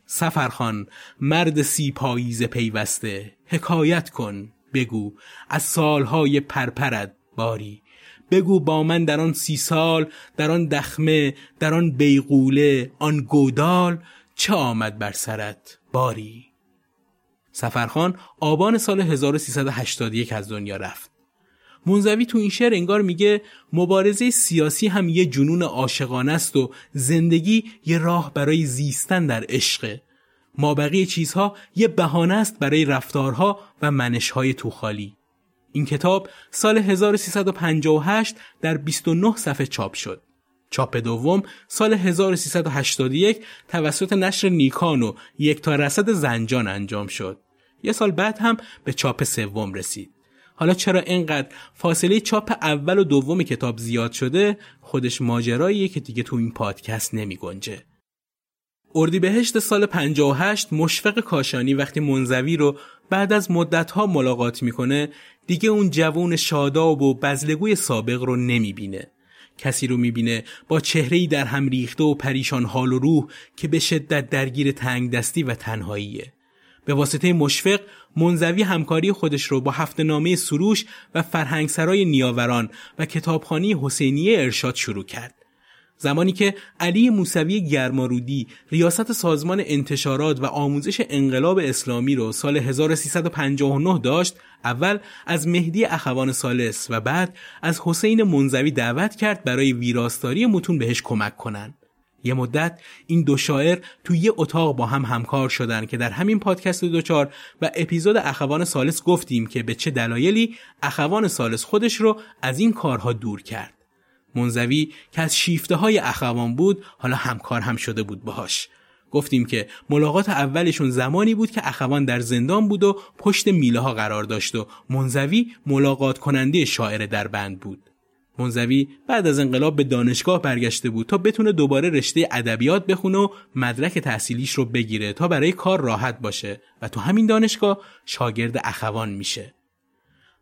سفرخان مرد سی پاییز پیوسته. حکایت کن بگو از سالهای پرپرد باری. بگو با من در آن سی سال در آن دخمه در آن بیغوله آن گودال چه آمد بر سرت باری؟ سفرخان آبان سال 1381 از دنیا رفت. منزوی تو این شعر انگار میگه مبارزه سیاسی هم یه جنون عاشقانه است و زندگی یه راه برای زیستن در عشقه ما بقیه چیزها یه بهانه است برای رفتارها و منشهای توخالی این کتاب سال 1358 در 29 صفحه چاپ شد چاپ دوم سال 1381 توسط نشر نیکان و یک تا رسد زنجان انجام شد. یه سال بعد هم به چاپ سوم رسید. حالا چرا اینقدر فاصله چاپ اول و دوم کتاب زیاد شده خودش ماجراییه که دیگه تو این پادکست نمی گنجه. اردیبهشت سال 58 مشفق کاشانی وقتی منزوی رو بعد از مدتها ملاقات می‌کنه دیگه اون جوون شاداب و بزلگوی سابق رو نمی‌بینه. کسی رو می‌بینه با چهرهی در هم ریخته و پریشان حال و روح که به شدت درگیر تنگ دستی و تنهاییه. به واسطه مشفق منزوی همکاری خودش رو با هفته نامه سروش و فرهنگسرای نیاوران و کتابخانی حسینیه ارشاد شروع کرد. زمانی که علی موسوی گرمارودی ریاست سازمان انتشارات و آموزش انقلاب اسلامی رو سال 1359 داشت اول از مهدی اخوان سالس و بعد از حسین منزوی دعوت کرد برای ویراستاری متون بهش کمک کنند. یه مدت این دو شاعر تو یه اتاق با هم همکار شدن که در همین پادکست دوچار و اپیزود اخوان سالس گفتیم که به چه دلایلی اخوان سالس خودش رو از این کارها دور کرد. منزوی که از شیفته های اخوان بود حالا همکار هم شده بود باهاش. گفتیم که ملاقات اولشون زمانی بود که اخوان در زندان بود و پشت میله ها قرار داشت و منزوی ملاقات کننده شاعر در بند بود. منزوی بعد از انقلاب به دانشگاه برگشته بود تا بتونه دوباره رشته ادبیات بخونه و مدرک تحصیلیش رو بگیره تا برای کار راحت باشه و تو همین دانشگاه شاگرد اخوان میشه.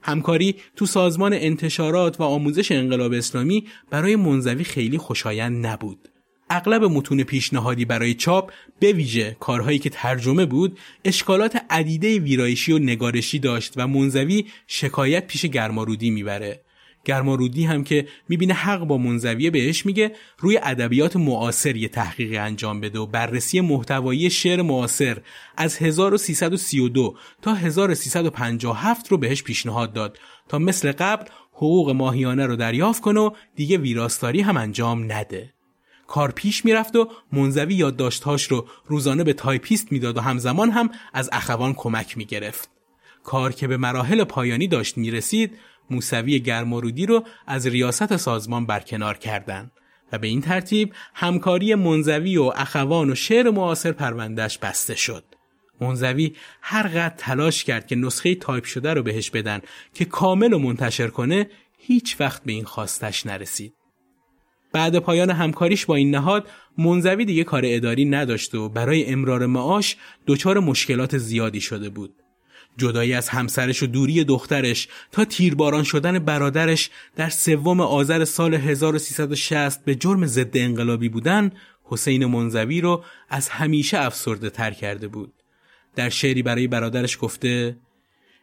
همکاری تو سازمان انتشارات و آموزش انقلاب اسلامی برای منزوی خیلی خوشایند نبود. اغلب متون پیشنهادی برای چاپ به ویژه کارهایی که ترجمه بود اشکالات عدیده ویرایشی و نگارشی داشت و منزوی شکایت پیش گرمارودی می‌بره گرمارودی هم که می‌بینه حق با منزویه بهش میگه روی ادبیات معاصر یه تحقیق انجام بده و بررسی محتوایی شعر معاصر از 1332 تا 1357 رو بهش پیشنهاد داد تا مثل قبل حقوق ماهیانه رو دریافت کنه و دیگه ویراستاری هم انجام نده. کار پیش می‌رفت و منزوی یادداشتهاش رو روزانه به تایپیست می‌داد و همزمان هم از اخوان کمک می‌گرفت. کار که به مراحل پایانی داشت می‌رسید موسوی گرمارودی رو از ریاست سازمان برکنار کردند و به این ترتیب همکاری منزوی و اخوان و شعر معاصر پروندهش بسته شد. منزوی هر قد تلاش کرد که نسخه تایپ شده رو بهش بدن که کامل و منتشر کنه هیچ وقت به این خواستش نرسید. بعد پایان همکاریش با این نهاد منزوی دیگه کار اداری نداشت و برای امرار معاش دچار مشکلات زیادی شده بود. جدایی از همسرش و دوری دخترش تا تیرباران شدن برادرش در سوم آذر سال 1360 به جرم ضد انقلابی بودن حسین منزوی رو از همیشه افسرده تر کرده بود. در شعری برای برادرش گفته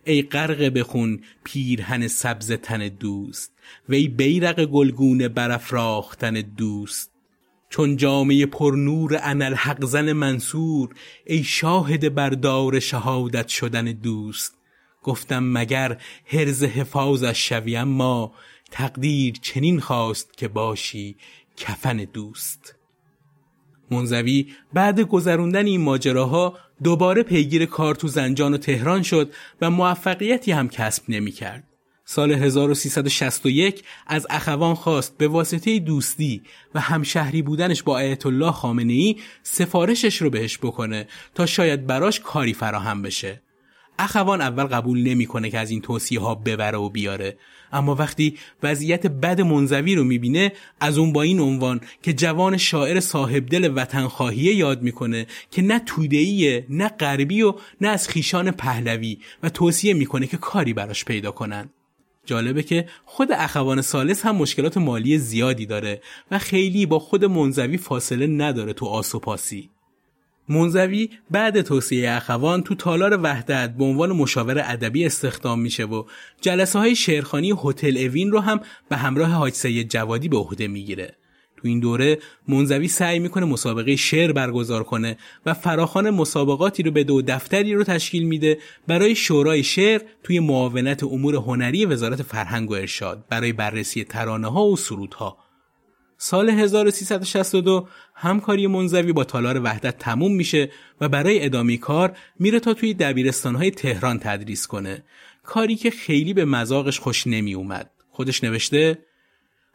ای غرق بخون پیرهن سبز تن دوست وی بیرق گلگونه برافراختن دوست چون جامعه پرنور انالحق زن منصور ای شاهد بردار شهادت شدن دوست گفتم مگر هرز حفاظش شوی اما تقدیر چنین خواست که باشی کفن دوست منزوی بعد گذروندن این ماجراها دوباره پیگیر کار تو زنجان و تهران شد و موفقیتی هم کسب نمی کرد. سال 1361 از اخوان خواست به واسطه دوستی و همشهری بودنش با آیت الله خامنه ای سفارشش رو بهش بکنه تا شاید براش کاری فراهم بشه. اخوان اول قبول نمی‌کنه که از این توصیه ها ببره و بیاره اما وقتی وضعیت بد منزوی رو می‌بینه از اون با این عنوان که جوان شاعر صاحب دل وطن خواهیه یاد می‌کنه که نه تودهیه نه غربی و نه از خیشان پهلوی و توصیه می‌کنه که کاری براش پیدا کنن جالبه که خود اخوان سالس هم مشکلات مالی زیادی داره و خیلی با خود منزوی فاصله نداره تو آسوپاسی منزوی بعد توصیه اخوان تو تالار وحدت به عنوان مشاور ادبی استخدام میشه و جلسه های شعرخانی هتل اوین رو هم به همراه حاج سید جوادی به عهده می‌گیره. تو این دوره منزوی سعی می‌کنه مسابقه شعر برگزار کنه و فراخان مسابقاتی رو به دو دفتری رو تشکیل میده برای شورای شعر توی معاونت امور هنری وزارت فرهنگ و ارشاد برای بررسی ترانه ها و سرودها. سال 1362 همکاری منزوی با تالار وحدت تموم میشه و برای ادامه کار میره تا توی دبیرستانهای تهران تدریس کنه. کاری که خیلی به مزاقش خوش نمی اومد خودش نوشته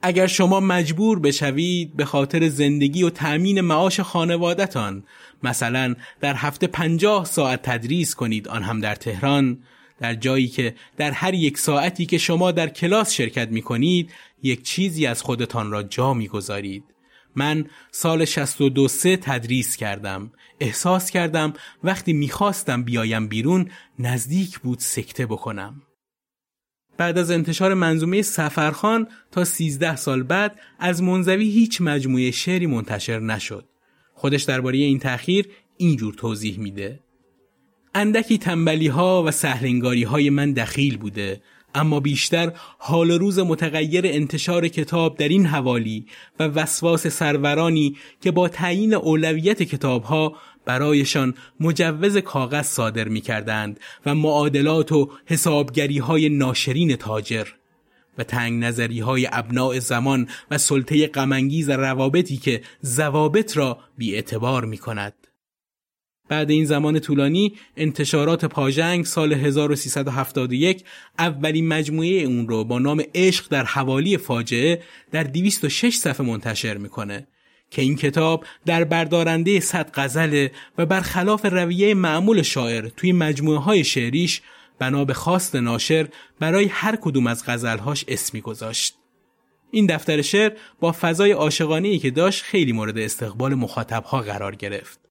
اگر شما مجبور بشوید به خاطر زندگی و تأمین معاش خانوادتان مثلا در هفته پنجاه ساعت تدریس کنید آن هم در تهران در جایی که در هر یک ساعتی که شما در کلاس شرکت می کنید یک چیزی از خودتان را جا می گذارید. من سال 62 سه تدریس کردم. احساس کردم وقتی می‌خواستم بیایم بیرون نزدیک بود سکته بکنم. بعد از انتشار منظومه سفرخان تا 13 سال بعد از منزوی هیچ مجموعه شعری منتشر نشد. خودش درباره این تأخیر اینجور توضیح میده. اندکی تنبلی ها و سهلنگاری های من دخیل بوده اما بیشتر حال روز متغیر انتشار کتاب در این حوالی و وسواس سرورانی که با تعیین اولویت کتابها برایشان مجوز کاغذ صادر می کردند و معادلات و حسابگری های ناشرین تاجر و تنگ نظری های زمان و سلطه غمانگیز روابطی که زوابط را بی اعتبار می کند. بعد این زمان طولانی انتشارات پاژنگ سال 1371 اولین مجموعه اون رو با نام عشق در حوالی فاجعه در 206 صفحه منتشر می‌کنه که این کتاب در بردارنده صد غزله و برخلاف رویه معمول شاعر توی مجموعه های شعریش بنا به خواست ناشر برای هر کدوم از غزلهاش اسمی گذاشت. این دفتر شعر با فضای عاشقانه‌ای که داشت خیلی مورد استقبال مخاطبها قرار گرفت.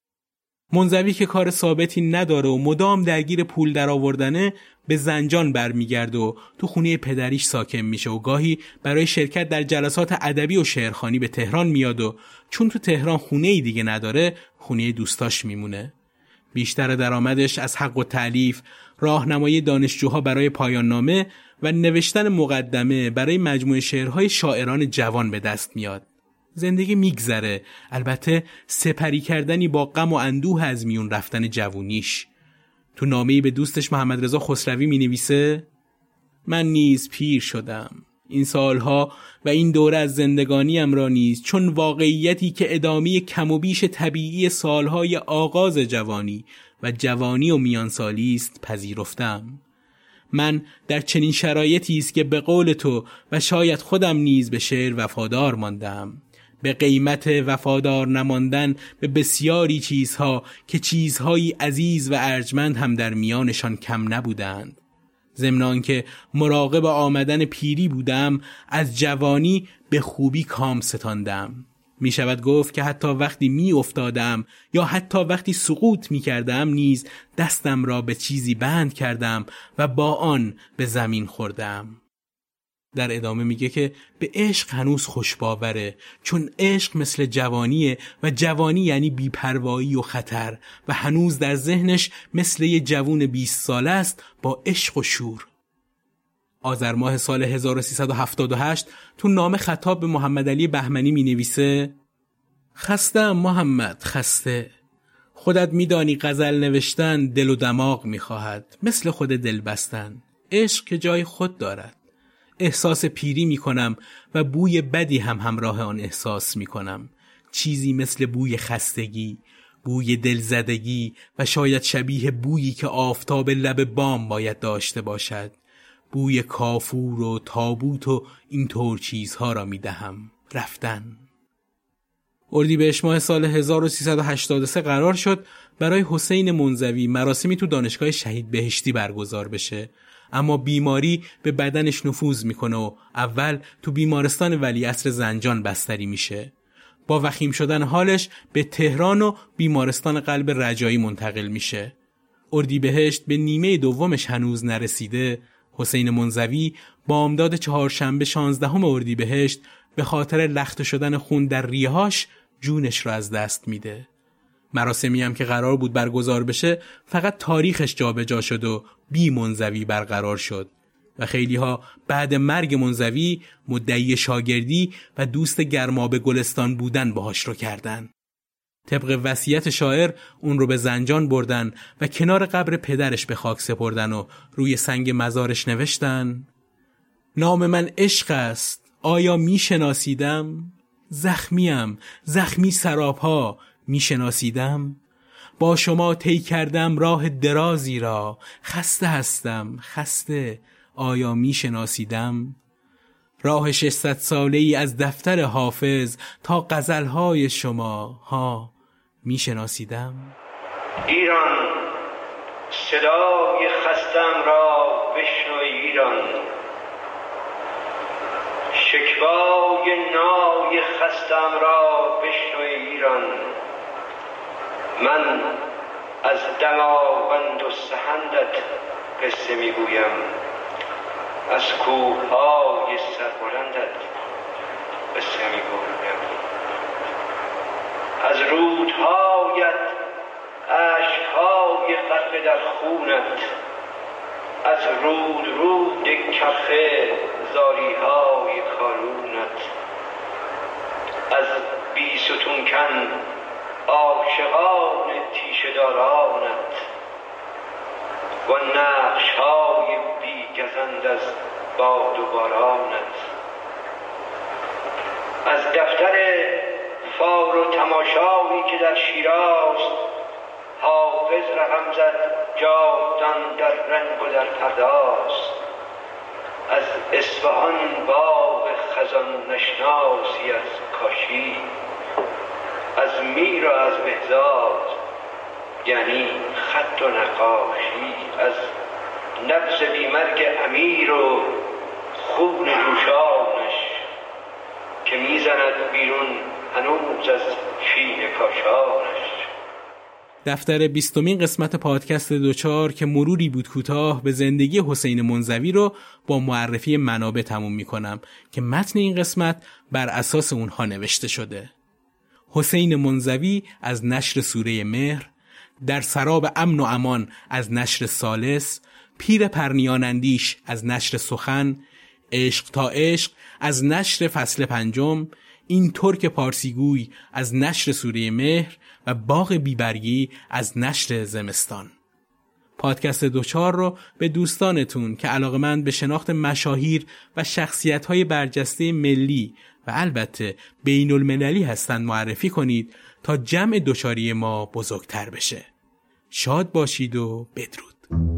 منزوی که کار ثابتی نداره و مدام درگیر پول درآوردنه به زنجان برمیگرده و تو خونه پدریش ساکن میشه و گاهی برای شرکت در جلسات ادبی و شعرخانی به تهران میاد و چون تو تهران خونه ای دیگه نداره خونه دوستاش میمونه بیشتر درآمدش از حق و تعلیف راهنمایی دانشجوها برای پایان نامه و نوشتن مقدمه برای مجموعه شعرهای شاعران جوان به دست میاد. زندگی میگذره. البته سپری کردنی با غم و اندوه از میون رفتن جوونیش. تو نامه‌ای به دوستش محمد رضا خسروی می نویسه من نیز پیر شدم. این سالها و این دوره از زندگانیم را نیز چون واقعیتی که ادامه کم و بیش طبیعی سالهای آغاز جوانی و جوانی و میانسالی است پذیرفتم. من در چنین شرایطی است که به قول تو و شاید خودم نیز به شعر وفادار ماندم. به قیمت وفادار نماندن به بسیاری چیزها که چیزهایی عزیز و ارجمند هم در میانشان کم نبودند. ضمن که مراقب آمدن پیری بودم از جوانی به خوبی کام ستاندم. می شود گفت که حتی وقتی می افتادم یا حتی وقتی سقوط می کردم نیز دستم را به چیزی بند کردم و با آن به زمین خوردم. در ادامه میگه که به عشق هنوز خوشباوره چون عشق مثل جوانیه و جوانی یعنی بیپروایی و خطر و هنوز در ذهنش مثل یه جوون 20 ساله است با عشق و شور. آذر ماه سال 1378 تو نام خطاب به محمد علی بهمنی می نویسه خسته محمد خسته. خودت میدانی غزل نوشتن دل و دماغ می‌خواهد مثل خود دل بستن. عشق که جای خود دارد. احساس پیری می کنم و بوی بدی هم همراه آن احساس می کنم. چیزی مثل بوی خستگی، بوی دلزدگی و شاید شبیه بویی که آفتاب لب بام باید داشته باشد. بوی کافور و تابوت و اینطور چیزها را می دهم. رفتن. اردیبهشت ماه سال 1383 قرار شد برای حسین منزوی مراسمی تو دانشگاه شهید بهشتی برگزار بشه اما بیماری به بدنش نفوذ می‌کنه و اول تو بیمارستان ولی اصر زنجان بستری میشه. با وخیم شدن حالش به تهران و بیمارستان قلب رجایی منتقل میشه. اردیبهشت به نیمه دومش هنوز نرسیده. حسین منزوی با امداد چهارشنبه شانزدهم اردیبهشت به خاطر لخته شدن خون در ریهاش جونش را از دست میده. مراسمی هم که قرار بود برگزار بشه فقط تاریخش جابجا شد و بی منزوی برقرار شد و خیلی ها بعد مرگ منزوی مدعی شاگردی و دوست گرماب گلستان بودن باهاش رو کردن. طبق وصیت شاعر اون رو به زنجان بردن و کنار قبر پدرش به خاک سپردن و روی سنگ مزارش نوشتن نام من عشق است آیا می شناسیدم؟ زخمیم زخمی سرابها می شناسیدم؟ با شما طی کردم راه درازی را خسته هستم خسته آیا می شناسیدم؟ راه ششصد ساله ای از دفتر حافظ تا غزلهای شما ها می شناسیدم؟ ایران صدای خستم را بشنو ایران شکوای نای خستم را بشنو ایران من از دماوند و سهندت قصه می‌گویم. از کوههای سربلندت قصه می‌گویم. از رودهایت عشقهای غرق در خونت از رود رود کفه زاریهای کارونت از بیستون کن عاشقان تیشدارانت و نقش های بیگزند از باد و بارانت از دفتر فار و تماشایی که در شیراز حافظ رقم زد جاودان در رنگ و در پرداز. از اصفهان باغ خزان نشناسی از کاشی. از میر و از مهزاد یعنی خط و نقاشی از نفس بیمرگ امیر و خون جوشانش که می‌زند بیرون هنوز از چین کاشانش دفتر بیستمین قسمت پادکست دوچار که مروری بود کوتاه به زندگی حسین منزوی رو با معرفی منابع تموم می کنم که متن این قسمت بر اساس اونها نوشته شده. حسین منزوی از نشر سوره مهر در سراب امن و امان از نشر سالس پیر پرنیانندیش از نشر سخن عشق تا عشق از نشر فصل پنجم این ترک پارسیگوی از نشر سوره مهر و باغ بیبرگی از نشر زمستان. پادکست دوچار رو به دوستانتون که علاقمند به شناخت مشاهیر و شخصیت های برجسته ملی و البته بین المللی هستند معرفی کنید تا جمع دوچاری ما بزرگتر بشه. شاد باشید و بدرود.